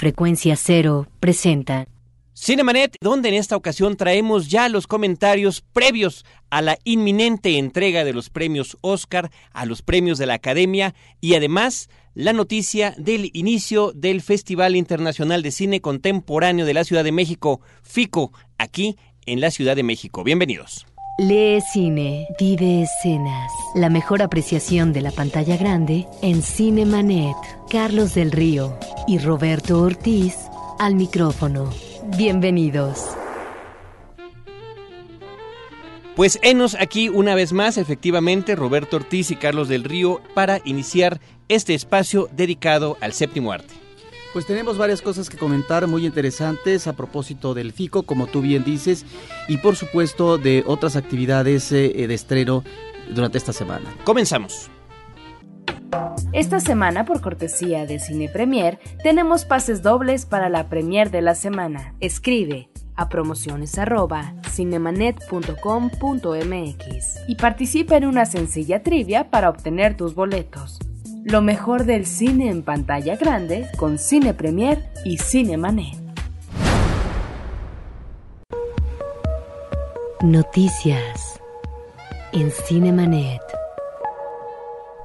Frecuencia Cero presenta Cinemanet, donde en esta ocasión traemos ya los comentarios previos a la inminente entrega de los premios Oscar, a los premios de la Academia y además la noticia del inicio del Festival Internacional de Cine Contemporáneo de la Ciudad de México, FICO, aquí en la Ciudad de México. Bienvenidos. Lee Cine, vive escenas. La mejor apreciación de la pantalla grande en Cinemanet. Carlos del Río y Roberto Ortiz al micrófono. Bienvenidos. Pues enos aquí una vez más, efectivamente, Roberto Ortiz y Carlos del Río, para iniciar este espacio dedicado al séptimo arte. Pues tenemos varias cosas que comentar muy interesantes a propósito del FICO, como tú bien dices, y por supuesto de otras actividades eh, de estreno durante esta semana. Comenzamos. Esta semana, por cortesía de Cine Premier, tenemos pases dobles para la premier de la semana. Escribe a promociones@cinemanet.com.mx y participa en una sencilla trivia para obtener tus boletos. Lo mejor del cine en pantalla grande con Cine Premier y Cinemanet. Noticias en Cinemanet.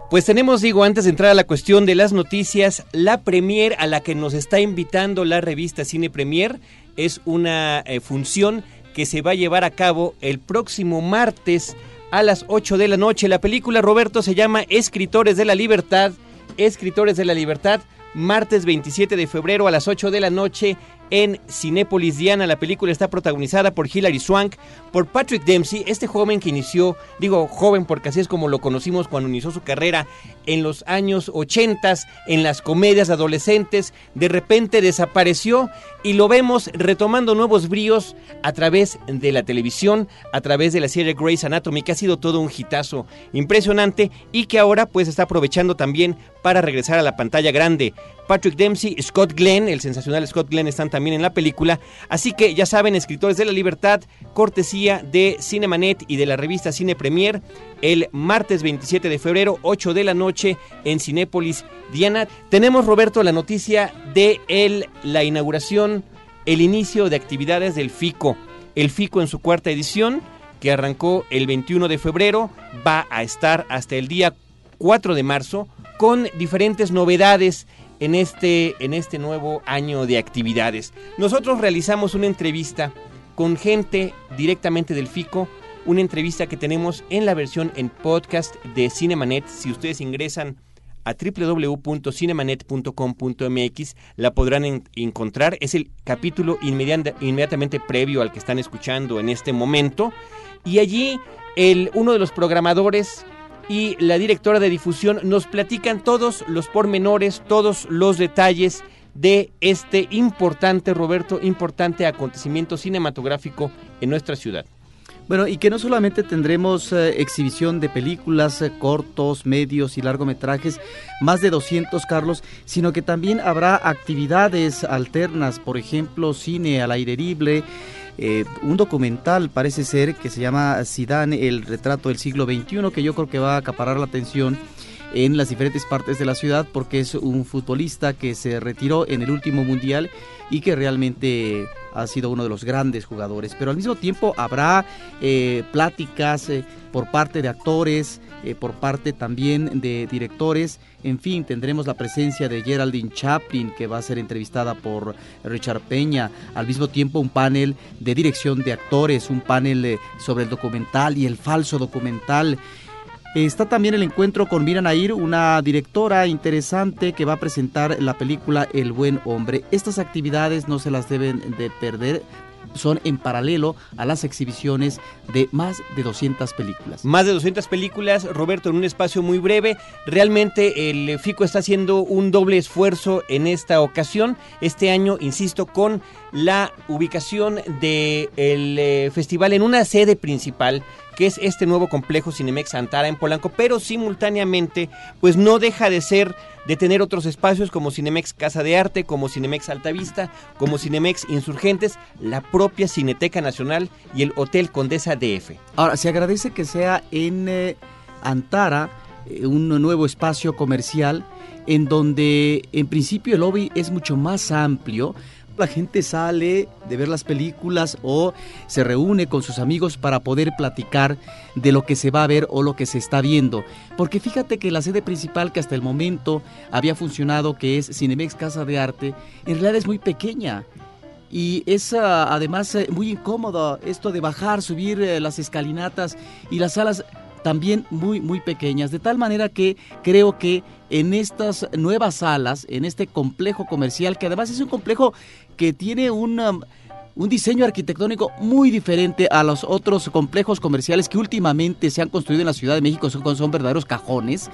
Pues tenemos, digo, antes de entrar a la cuestión de las noticias, la premier a la que nos está invitando la revista Cine Premier es una eh, función que se va a llevar a cabo el próximo martes a las 8 de la noche. La película, Roberto, se llama Escritores de la Libertad. Escritores de la Libertad, martes 27 de febrero a las 8 de la noche en Cinépolis Diana. La película está protagonizada por Hilary Swank, por Patrick Dempsey, este joven que inició, digo joven porque así es como lo conocimos cuando inició su carrera en los años 80 en las comedias adolescentes, de repente desapareció y lo vemos retomando nuevos bríos a través de la televisión, a través de la serie Grey's Anatomy, que ha sido todo un hitazo impresionante y que ahora pues está aprovechando también para regresar a la pantalla grande. Patrick Dempsey, Scott Glenn, el sensacional Scott Glenn están también en la película. Así que ya saben, escritores de la libertad, cortesía de Cinemanet y de la revista Cine Premier, el martes 27 de febrero, 8 de la noche en Cinépolis Diana. Tenemos, Roberto, la noticia de el, la inauguración, el inicio de actividades del FICO. El FICO en su cuarta edición, que arrancó el 21 de febrero, va a estar hasta el día 4 de marzo con diferentes novedades en este, en este nuevo año de actividades. Nosotros realizamos una entrevista con gente directamente del FICO, una entrevista que tenemos en la versión en podcast de Cinemanet. Si ustedes ingresan a www.cinemanet.com.mx la podrán encontrar. Es el capítulo inmediatamente previo al que están escuchando en este momento. Y allí el, uno de los programadores y la directora de difusión nos platican todos los pormenores, todos los detalles de este importante, Roberto, importante acontecimiento cinematográfico en nuestra ciudad. Bueno, y que no solamente tendremos eh, exhibición de películas, eh, cortos, medios y largometrajes, más de 200, Carlos, sino que también habrá actividades alternas, por ejemplo, cine al aire libre, eh, un documental, parece ser, que se llama Zidane, el retrato del siglo XXI, que yo creo que va a acaparar la atención en las diferentes partes de la ciudad porque es un futbolista que se retiró en el último mundial y que realmente ha sido uno de los grandes jugadores. Pero al mismo tiempo habrá eh, pláticas eh, por parte de actores, eh, por parte también de directores. En fin, tendremos la presencia de Geraldine Chaplin, que va a ser entrevistada por Richard Peña. Al mismo tiempo, un panel de dirección de actores, un panel sobre el documental y el falso documental. Está también el encuentro con Mira Nair, una directora interesante que va a presentar la película El Buen Hombre. Estas actividades no se las deben de perder son en paralelo a las exhibiciones de más de 200 películas. Más de 200 películas, Roberto, en un espacio muy breve. Realmente el FICO está haciendo un doble esfuerzo en esta ocasión. Este año, insisto, con la ubicación del eh, festival en una sede principal que es este nuevo complejo Cinemex Antara en Polanco, pero simultáneamente pues no deja de ser de tener otros espacios como Cinemex Casa de Arte, como Cinemex Altavista, como Cinemex Insurgentes, la propia Cineteca Nacional y el Hotel Condesa DF. Ahora, se agradece que sea en eh, Antara eh, un nuevo espacio comercial en donde en principio el lobby es mucho más amplio. La gente sale de ver las películas o se reúne con sus amigos para poder platicar de lo que se va a ver o lo que se está viendo. Porque fíjate que la sede principal que hasta el momento había funcionado, que es Cinemex Casa de Arte, en realidad es muy pequeña y es ah, además eh, muy incómodo esto de bajar, subir eh, las escalinatas y las salas también muy, muy pequeñas, de tal manera que creo que en estas nuevas salas, en este complejo comercial, que además es un complejo que tiene una un diseño arquitectónico muy diferente a los otros complejos comerciales que últimamente se han construido en la Ciudad de México, son, verdaderos cajones.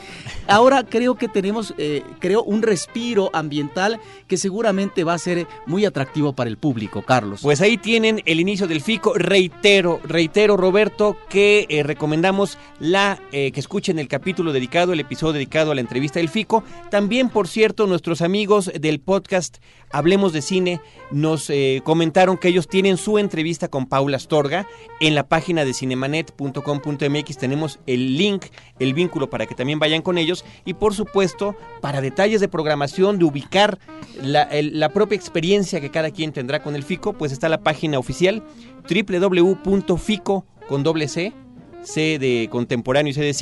Ahora creo que tenemos, eh, creo, un respiro ambiental que seguramente va a ser muy atractivo para el público, Carlos. Pues ahí tienen el inicio del FICO. Reitero, reitero, Roberto, que eh, recomendamos la eh, que escuchen el capítulo dedicado, el episodio dedicado a la entrevista del FICO. También, por cierto, nuestros amigos del podcast Hablemos de Cine nos comentaron que ellos tienen su entrevista con Paula Astorga en la página de cinemanet.com.mx. Tenemos el link, el vínculo para que también vayan con ellos. Y por supuesto, para detalles de programación, de ubicar la, propia experiencia que cada quien tendrá con el FICO, pues está la página oficial www.fico con doble C, C de contemporáneo y C de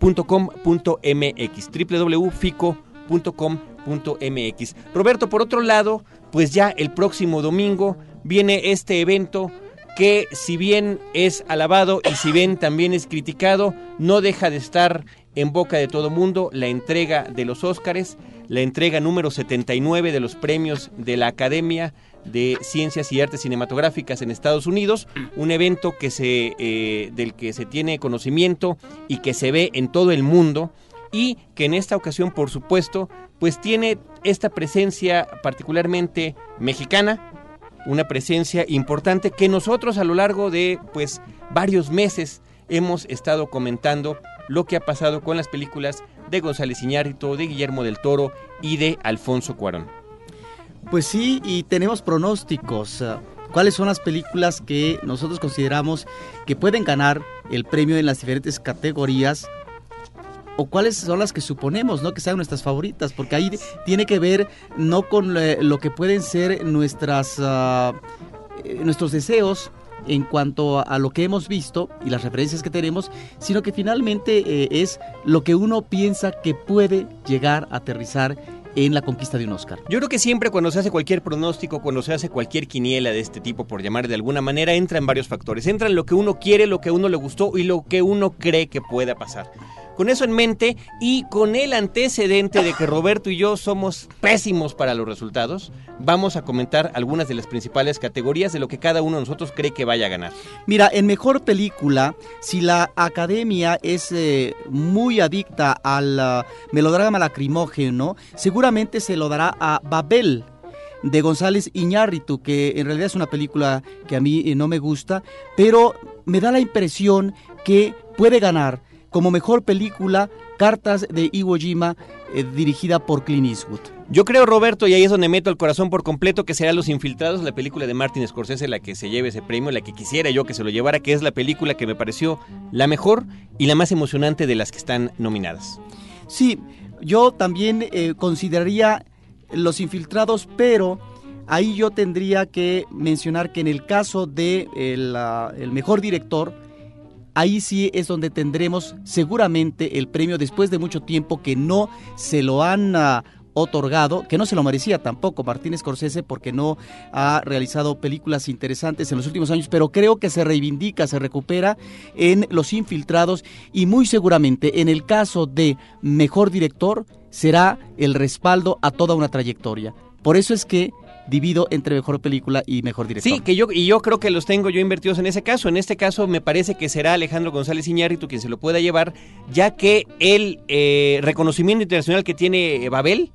www.fico.com.mx. Roberto, por otro lado, pues ya el próximo domingo viene este evento que si bien es alabado y si bien también es criticado, no deja de estar en boca de todo mundo la entrega de los Óscares, la entrega número 79 de los premios de la Academia de Ciencias y Artes Cinematográficas en Estados Unidos, un evento que se, eh, del que se tiene conocimiento y que se ve en todo el mundo y que en esta ocasión, por supuesto, pues tiene esta presencia particularmente mexicana, una presencia importante que nosotros a lo largo de pues varios meses hemos estado comentando lo que ha pasado con las películas de González Iñárritu, de Guillermo del Toro y de Alfonso Cuarón. Pues sí, y tenemos pronósticos. ¿Cuáles son las películas que nosotros consideramos que pueden ganar el premio en las diferentes categorías o cuáles son las que suponemos, ¿no? Que sean nuestras favoritas, porque ahí tiene que ver no con lo que pueden ser nuestras, ah, eh, nuestros deseos en cuanto a lo que hemos visto y las referencias que tenemos, sino que finalmente eh, es lo que uno piensa que puede llegar a aterrizar en la conquista de un Oscar. Yo creo que siempre cuando se hace cualquier pronóstico, cuando se hace cualquier quiniela de este tipo, por llamar de alguna manera, entra en varios factores. Entra en lo que uno quiere, lo que a uno le gustó y lo que uno cree que pueda pasar. Con eso en mente y con el antecedente de que Roberto y yo somos pésimos para los resultados, vamos a comentar algunas de las principales categorías de lo que cada uno de nosotros cree que vaya a ganar. Mira, en mejor película, si la academia es eh, muy adicta al uh, melodrama lacrimógeno, seguramente se lo dará a Babel de González Iñárritu, que en realidad es una película que a mí eh, no me gusta, pero me da la impresión que puede ganar como mejor película Cartas de Iwo Jima, eh, dirigida por Clint Eastwood. Yo creo, Roberto, y ahí es donde meto el corazón por completo, que será Los Infiltrados, la película de Martin Scorsese, la que se lleve ese premio, la que quisiera yo que se lo llevara, que es la película que me pareció la mejor y la más emocionante de las que están nominadas. Sí, yo también eh, consideraría Los Infiltrados, pero ahí yo tendría que mencionar que en el caso de el mejor director, ahí sí es donde tendremos seguramente el premio después de mucho tiempo que no se lo han ah, otorgado, que no se lo merecía tampoco Martínez Scorsese porque no ha realizado películas interesantes en los últimos años, pero creo que se reivindica, se recupera en Los Infiltrados y muy seguramente en el caso de Mejor Director será el respaldo a toda una trayectoria. Por eso es que divido entre mejor película y mejor director. Sí, que yo, y yo creo que los tengo yo invertidos en ese caso. En este caso me parece que será Alejandro González Iñárritu quien se lo pueda llevar, ya que el eh, reconocimiento internacional que tiene Babel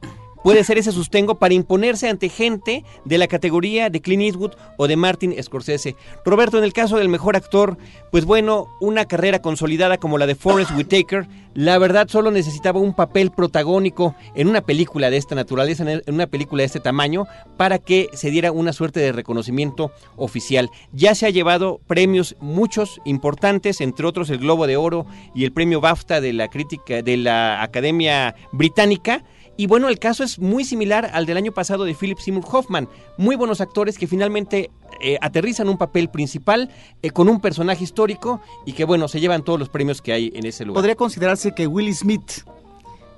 puede ser ese sustengo para imponerse ante gente de la categoría de Clint Eastwood o de Martin Scorsese. Roberto, en el caso del mejor actor, pues bueno, una carrera consolidada como la de Forrest Whitaker, la verdad solo necesitaba un papel protagónico en una película de esta naturaleza, en una película de este tamaño, para que se diera una suerte de reconocimiento oficial. Ya se ha llevado premios muchos importantes, entre otros el Globo de Oro y el premio BAFTA de la crítica de la Academia Británica. Y bueno, el caso es muy similar al del año pasado de Philip Seymour Hoffman. Muy buenos actores que finalmente eh, aterrizan un papel principal eh, con un personaje histórico y que bueno, se llevan todos los premios que hay en ese lugar. Podría considerarse que Will Smith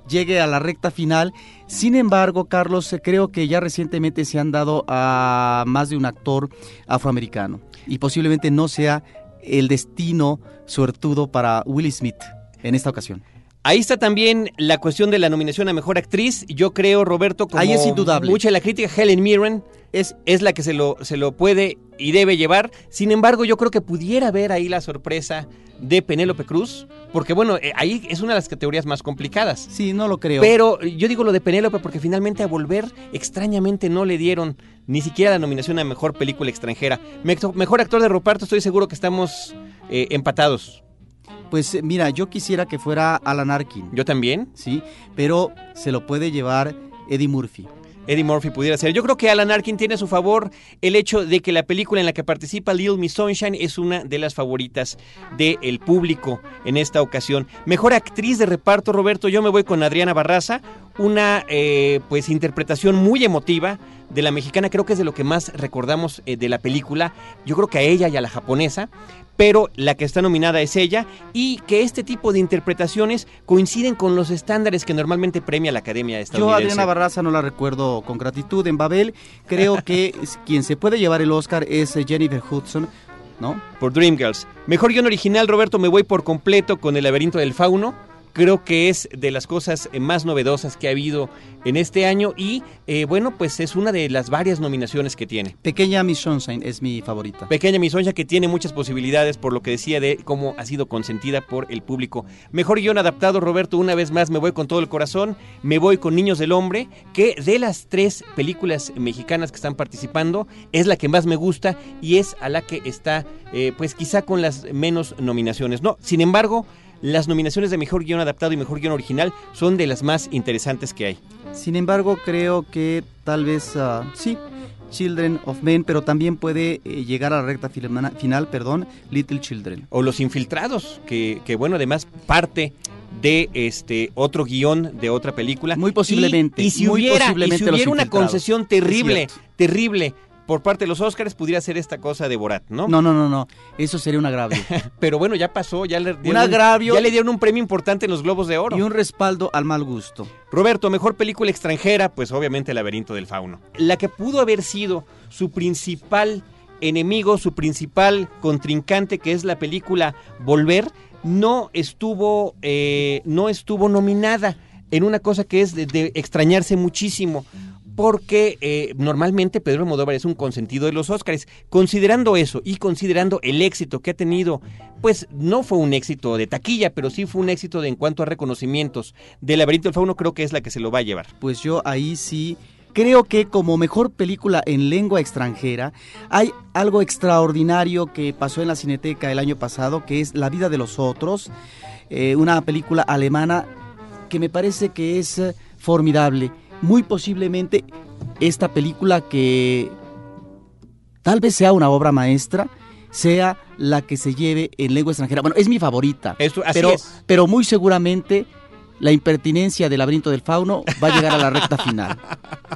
llegue a la recta final. Sin embargo, Carlos, eh, creo que ya recientemente se han dado a más de un actor afroamericano y posiblemente no sea el destino suertudo para Will Smith en esta ocasión. Ahí está también la cuestión de la nominación a mejor actriz. Yo creo, Roberto, como Ahí es indudable. mucha de la crítica, Helen Mirren es, es la que se lo, se lo puede y debe llevar. Sin embargo, yo creo que pudiera haber ahí la sorpresa de Penélope Cruz, porque bueno, eh, ahí es una de las categorías más complicadas. Sí, no lo creo. Pero yo digo lo de Penélope porque finalmente a Volver extrañamente no le dieron ni siquiera la nominación a mejor película extranjera. Mejor actor de reparto, estoy seguro que estamos eh, empatados. Pues eh, mira, yo quisiera que fuera Alan Arkin. Yo también. Sí, pero se lo puede llevar Eddie Murphy. Eddie Murphy pudiera ser. Yo creo que Alan Arkin tiene a su favor el hecho de que la película en la que participa Little Miss Sunshine es una de las favoritas del público en esta ocasión. Mejor actriz de reparto, Roberto, yo me voy con Adriana Barraza, una eh, pues interpretación muy emotiva de la mexicana, creo que es de lo que más recordamos eh, de la película. Yo creo que a ella y a la japonesa, pero la que está nominada es ella y que este tipo de interpretaciones coinciden con los estándares que normalmente premia la Academia estadounidense. Yo Adriana Barraza no la recuerdo con gratitud en Babel. Creo que quien se puede llevar el Oscar es eh, Jennifer Hudson, ¿no? Por Dreamgirls. Mejor guion original, Roberto, me voy por completo con El laberinto del fauno creo que es de las cosas eh, más novedosas que ha habido en este año y eh, bueno, pues es una de las varias nominaciones que tiene. Pequeña Miss Sunshine es mi favorita. Pequeña Miss Sunshine que tiene muchas posibilidades por lo que decía de cómo ha sido consentida por el público. Mejor guion adaptado, Roberto, una vez más me voy con todo el corazón, me voy con Niños del Hombre, que de las tres películas mexicanas que están participando es la que más me gusta y es a la que está eh, pues quizá con las menos nominaciones. No, sin embargo, las nominaciones de mejor guion adaptado y mejor guion original son de las más interesantes que hay. Sin embargo, creo que tal vez uh, sí, Children of Men, pero también puede eh, llegar a la recta final, perdón, Little Children. O Los Infiltrados, que, que bueno, además parte de este otro guion de otra película. Muy posiblemente. Y, si muy hubiera, posiblemente y si hubiera una concesión terrible, terrible por parte de los Oscars, pudiera ser esta cosa de Borat, ¿no? No, no, no, no. Eso sería un agravio. Pero bueno, ya pasó, ya le dieron Un agravio. ya le dieron un premio importante en los Globos de Oro. y un respaldo al mal gusto. Roberto, mejor película extranjera, pues obviamente El laberinto del fauno. La que pudo haber sido su principal enemigo, su principal contrincante, que es la película Volver, no estuvo, eh, no estuvo nominada en una cosa que es de, de extrañarse muchísimo. Porque eh, normalmente Pedro Almodóvar es un consentido de los Óscares. Considerando eso y considerando el éxito que ha tenido, pues no fue un éxito de taquilla, pero sí fue un éxito de, en cuanto a reconocimientos. Del laberinto del fauno creo que es la que se lo va a llevar. Pues yo ahí sí creo que como mejor película en lengua extranjera hay algo extraordinario que pasó en la Cineteca el año pasado, que es La vida de los otros, eh, una película alemana que me parece que es eh, formidable. Muy posiblemente esta película que tal vez sea una obra maestra sea la que se lleve en lengua extranjera. Bueno, es mi favorita, Esto- así pero, es. pero muy seguramente la impertinencia del laberinto del fauno va a llegar a la recta final.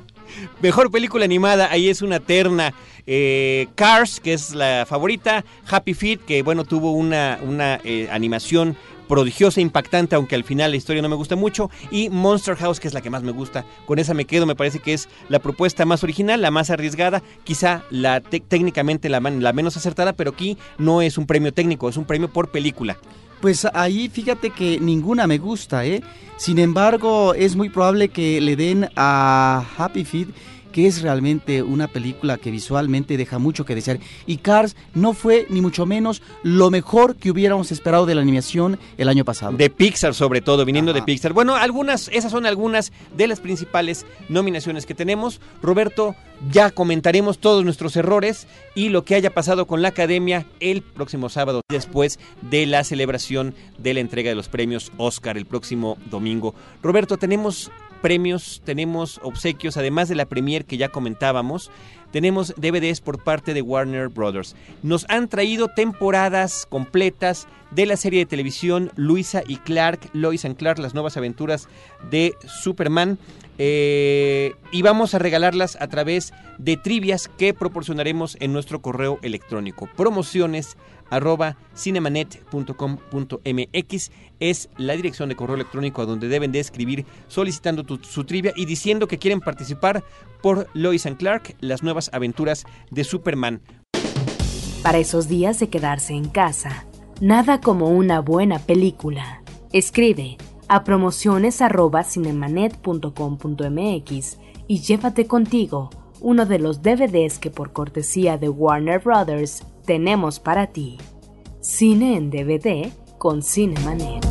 Mejor película animada, ahí es una terna. Eh, Cars, que es la favorita. Happy Feet, que bueno, tuvo una, una eh, animación prodigiosa, impactante, aunque al final la historia no me gusta mucho. Y Monster House, que es la que más me gusta. Con esa me quedo, me parece que es la propuesta más original, la más arriesgada, quizá la te- técnicamente la, la menos acertada, pero aquí no es un premio técnico, es un premio por película. Pues ahí fíjate que ninguna me gusta, ¿eh? Sin embargo, es muy probable que le den a Happy Feet que es realmente una película que visualmente deja mucho que desear. Y Cars no fue ni mucho menos lo mejor que hubiéramos esperado de la animación el año pasado. De Pixar sobre todo, viniendo de Pixar. Bueno, algunas, esas son algunas de las principales nominaciones que tenemos. Roberto, ya comentaremos todos nuestros errores y lo que haya pasado con la academia el próximo sábado, después de la celebración de la entrega de los premios Oscar el próximo domingo. Roberto, tenemos premios, tenemos obsequios, además de la premier que ya comentábamos, tenemos DVDs por parte de Warner Brothers. Nos han traído temporadas completas de la serie de televisión Luisa y Clark, Lois and Clark, las nuevas aventuras de Superman. Eh, y vamos a regalarlas a través de trivias que proporcionaremos en nuestro correo electrónico. Promociones arroba cinemanet.com.mx es la dirección de correo electrónico a donde deben de escribir solicitando su trivia y diciendo que quieren participar por Lois and Clark, las nuevas aventuras de Superman. Para esos días de quedarse en casa, nada como una buena película. Escribe a promociones@cinemanet.com.mx y llévate contigo uno de los DVDs que por cortesía de Warner Brothers tenemos para ti. Cine en DVD con Cinemanet.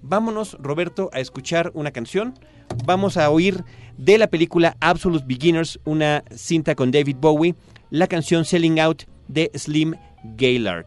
Vámonos, Roberto, a escuchar una canción. Vamos a oír de la película Absolute Beginners, una cinta con David Bowie, la canción Selling Out de Slim Gaillard.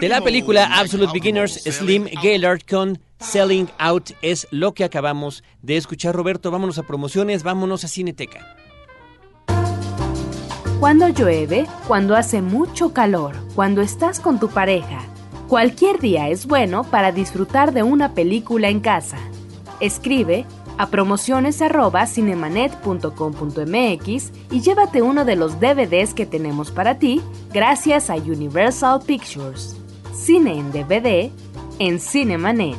De la película Absolute Beginners, Slim Gaillard con Selling Out es lo que acabamos de escuchar. Roberto, vámonos a promociones, vámonos a Cineteca. Cuando llueve, cuando hace mucho calor, cuando estás con tu pareja, cualquier día es bueno para disfrutar de una película en casa. Escribe a promociones@cinemanet.com.mx y llévate uno de los DVDs que tenemos para ti gracias a Universal Pictures. Cine en DVD en Cinemanet.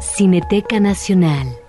Cineteca Nacional.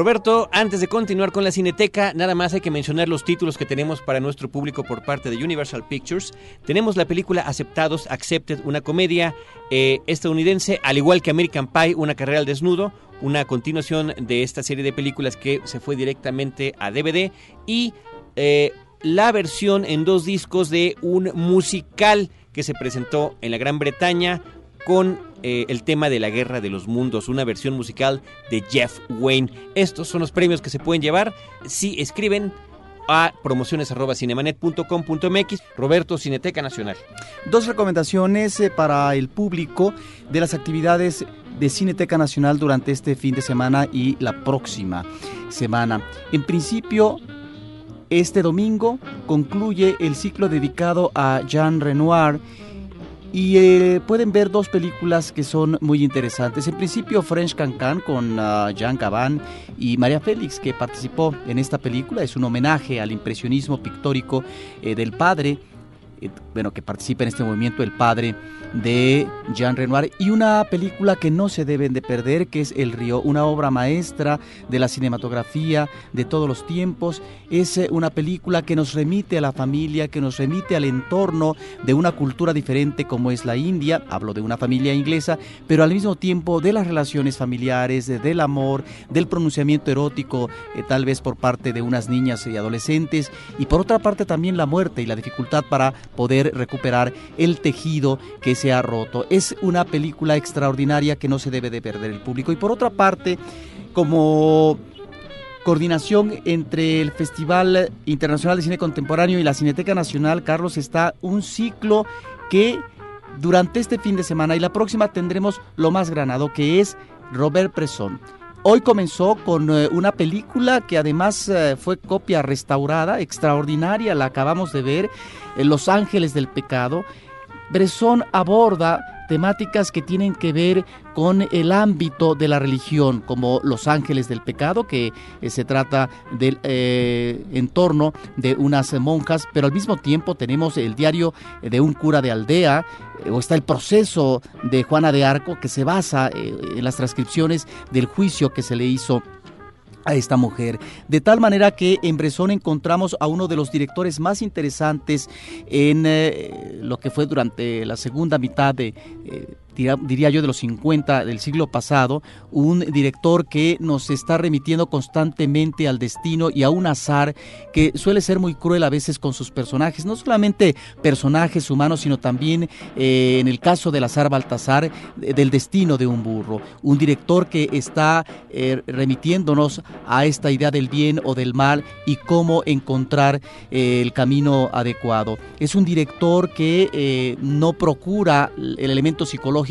Roberto, antes de continuar con la cineteca, nada más hay que mencionar los títulos que tenemos para nuestro público por parte de Universal Pictures. Tenemos la película Aceptados, Accepted, una comedia eh, estadounidense, al igual que American Pie, una carrera al desnudo, una continuación de esta serie de películas que se fue directamente a DVD y eh, la versión en dos discos de un musical que se presentó en la Gran Bretaña con eh, el tema de la Guerra de los Mundos, una versión musical de Jeff Wayne. Estos son los premios que se pueden llevar si escriben a promociones.cinemanet.com.mx. Roberto, Cineteca Nacional. Dos recomendaciones eh, para el público de las actividades de Cineteca Nacional durante este fin de semana y la próxima semana. En principio, este domingo concluye el ciclo dedicado a Jean Renoir y eh, pueden ver dos películas que son muy interesantes. En principio, French Cancan con uh, Jean Gabin y María Félix, que participó en esta película. Es un homenaje al impresionismo pictórico eh, del padre bueno, que participa en este movimiento, el padre de Jean Renoir, y una película que no se deben de perder, que es El Río, una obra maestra de la cinematografía de todos los tiempos. Es eh, una película que nos remite a la familia, que nos remite al entorno de una cultura diferente como es la India, hablo de una familia inglesa, pero al mismo tiempo de las relaciones familiares, del amor, del pronunciamiento erótico, eh, tal vez por parte de unas niñas y adolescentes, y por otra parte también la muerte y la dificultad para poder recuperar el tejido que se ha roto. Es una película extraordinaria que no se debe de perder el público. Y por otra parte, como coordinación entre el Festival Internacional de Cine Contemporáneo y la Cineteca Nacional, Carlos, está un ciclo que durante este fin de semana y la próxima tendremos lo más granado, que es Robert Presson. Hoy comenzó con eh, una película que además eh, fue copia restaurada, extraordinaria, la acabamos de ver, en Los Ángeles del Pecado. Bresson aborda temáticas que tienen que ver con el ámbito de la religión, como Los Ángeles del Pecado, que eh, se trata del entorno de unas monjas, pero al mismo tiempo tenemos el diario de un cura de aldea, o está el proceso de Juana de Arco, que se basa en las transcripciones del juicio que se le hizo a esta mujer. De tal manera que en Bresson encontramos a uno de los directores más interesantes en eh, lo que fue durante la segunda mitad de, eh, diría yo, de los 50 del siglo pasado, un director que nos está remitiendo constantemente al destino y a un azar que suele ser muy cruel a veces con sus personajes, no solamente personajes humanos, sino también eh, en el caso del azar Baltasar, del destino de un burro. Un director que está eh, remitiéndonos a esta idea del bien o del mal y cómo encontrar eh, el camino adecuado. Es un director que no procura el elemento psicológico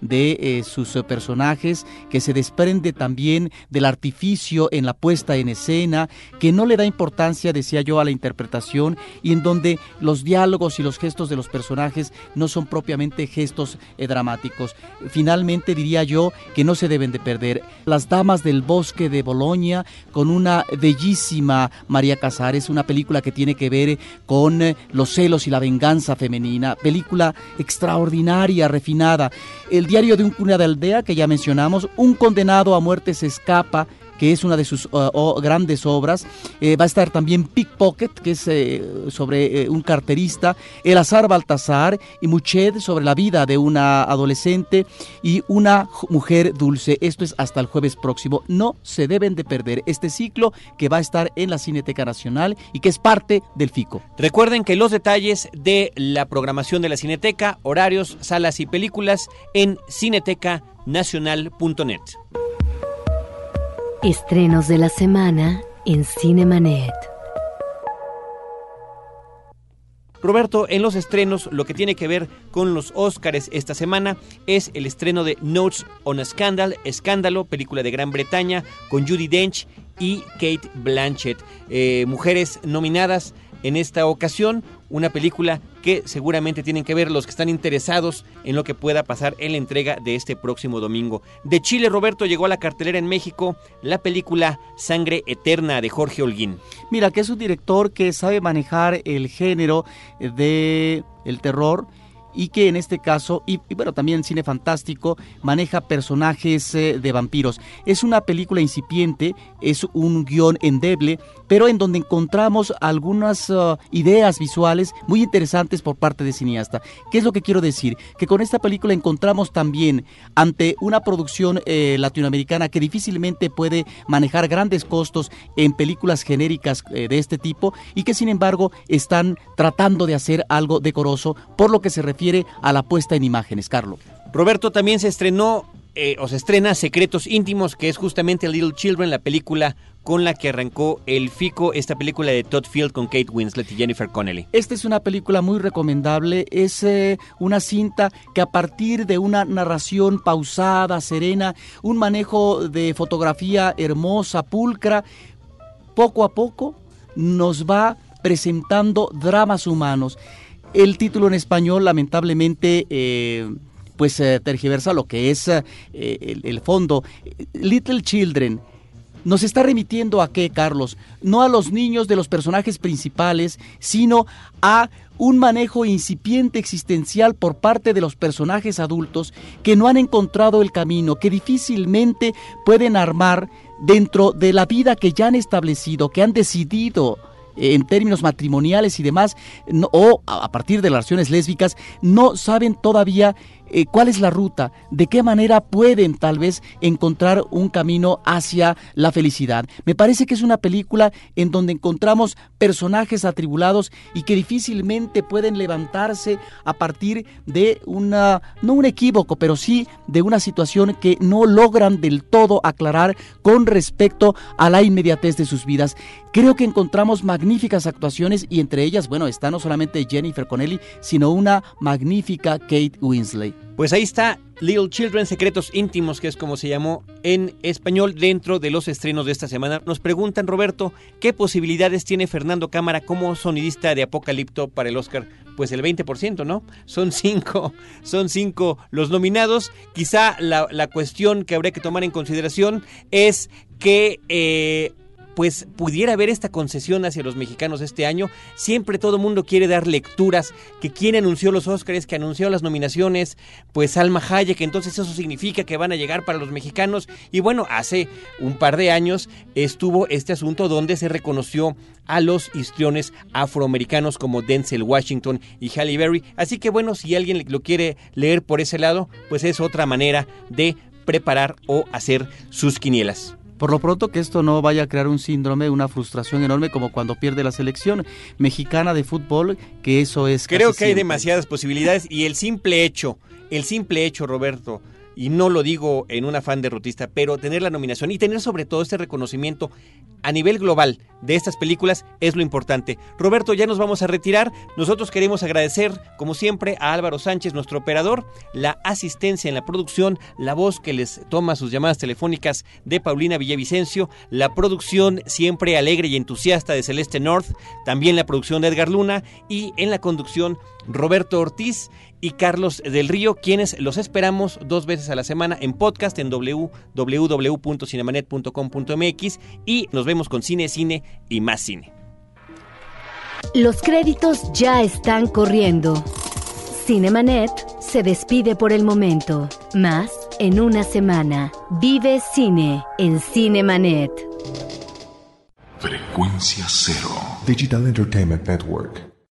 de eh, sus eh, personajes, que se desprende también del artificio en la puesta en escena, que no le da importancia, decía yo, a la interpretación y en donde los diálogos y los gestos de los personajes no son propiamente gestos eh, dramáticos. Finalmente diría yo que no se deben de perder Las Damas del Bosque de Boloña con una bellísima María Casares, una película que tiene que ver con los celos y la venganza femenina, película extraordinaria, refinada, el diario de un cuna de aldea que ya mencionamos, un condenado a muerte se escapa que es una de sus uh, grandes obras. Eh, va a estar también Pickpocket, que es eh, sobre eh, un carterista, El azar Baltasar y Muched sobre la vida de una adolescente y una mujer dulce. Esto es hasta el jueves próximo. No se deben de perder este ciclo que va a estar en la Cineteca Nacional y que es parte del FICO. Recuerden que los detalles de la programación de la Cineteca, horarios, salas y películas en Cineteca nacional.net. Estrenos de la semana en Cinemanet. Roberto, en los estrenos, lo que tiene que ver con los Óscares esta semana es el estreno de Notes on a Scandal, Escándalo, película de Gran Bretaña, con Judy Dench y Kate Blanchett. Eh, mujeres nominadas en esta ocasión, una película que seguramente tienen que ver los que están interesados en lo que pueda pasar en la entrega de este próximo domingo. De Chile, Roberto, llegó a la cartelera en México la película Sangre Eterna de Jorge Holguín. Mira, que es un director que sabe manejar el género de el terror y que en este caso, y, bueno, también cine fantástico, maneja personajes eh, de vampiros. Es una película incipiente, es un guion endeble, pero en donde encontramos algunas uh, ideas visuales muy interesantes por parte de cineasta. ¿Qué es lo que quiero decir? Que con esta película encontramos también ante una producción eh, latinoamericana que difícilmente puede manejar grandes costos en películas genéricas eh, de este tipo y que sin embargo están tratando de hacer algo decoroso por lo que se refiere a la puesta en imágenes, Carlos. Roberto también se estrenó eh, o se estrena Secretos Íntimos, que es justamente Little Children, la película con la que arrancó el FICO, esta película de Todd Field con Kate Winslet y Jennifer Connelly. Esta es una película muy recomendable, es eh, una cinta que a partir de una narración pausada, serena, un manejo de fotografía hermosa, pulcra, poco a poco nos va presentando dramas humanos. El título en español, lamentablemente, eh, pues eh, tergiversa lo que es eh, el, fondo. Little Children. Nos está remitiendo a qué, Carlos? No a los niños de los personajes principales, sino a un manejo incipiente existencial por parte de los personajes adultos que no han encontrado el camino, que difícilmente pueden armar dentro de la vida que ya han establecido, que han decidido en términos matrimoniales y demás, o a partir de las relaciones lésbicas, no saben todavía eh, cuál es la ruta, de qué manera pueden tal vez encontrar un camino hacia la felicidad. Me parece que es una película en donde encontramos personajes atribulados y que difícilmente pueden levantarse a partir de una, no un equívoco, pero sí de una situación que no logran del todo aclarar con respecto a la inmediatez de sus vidas. Creo que encontramos magníficas actuaciones y entre ellas, bueno, está no solamente Jennifer Connelly, sino una magnífica Kate Winslet. Pues ahí está Little Children, Secretos Íntimos, que es como se llamó en español dentro de los estrenos de esta semana. Nos preguntan, Roberto, ¿qué posibilidades tiene Fernando Cámara como sonidista de Apocalipto para el Oscar? Pues el 20%, ¿no? Son cinco, son cinco los nominados. Quizá la, la cuestión que habría que tomar en consideración es que eh, pues pudiera haber esta concesión hacia los mexicanos este año. Siempre todo mundo quiere dar lecturas, que quien anunció los Óscares, que anunció las nominaciones, pues Alma Hayek, entonces eso significa que van a llegar para los mexicanos. Y bueno, hace un par de años estuvo este asunto donde se reconoció a los histriones afroamericanos como Denzel Washington y Halle Berry. Así que bueno, si alguien lo quiere leer por ese lado, pues es otra manera de preparar o hacer sus quinielas. Por lo pronto que esto no vaya a crear un síndrome, una frustración enorme como cuando pierde la selección mexicana de fútbol, que eso es... Creo que hay demasiadas posibilidades y el simple hecho, el simple hecho, Roberto, y no lo digo en un afán derrotista, pero tener la nominación y tener sobre todo este reconocimiento a nivel global de estas películas es lo importante. Roberto, ya nos vamos a retirar. Nosotros queremos agradecer, como siempre, a Álvaro Sánchez, nuestro operador, la asistencia en la producción, la voz que les toma sus llamadas telefónicas de Paulina Villavicencio, la producción siempre alegre y entusiasta de Celeste North, también la producción de Edgar Luna y en la conducción Roberto Ortiz y Carlos del Río, quienes los esperamos dos veces a la semana en podcast en www.cinemanet.com.mx y nos vemos con cine, cine y más cine. Los créditos ya están corriendo. Cinemanet se despide por el momento. Más en una semana. Vive cine en Cinemanet. Frecuencia cero. Digital Entertainment Network.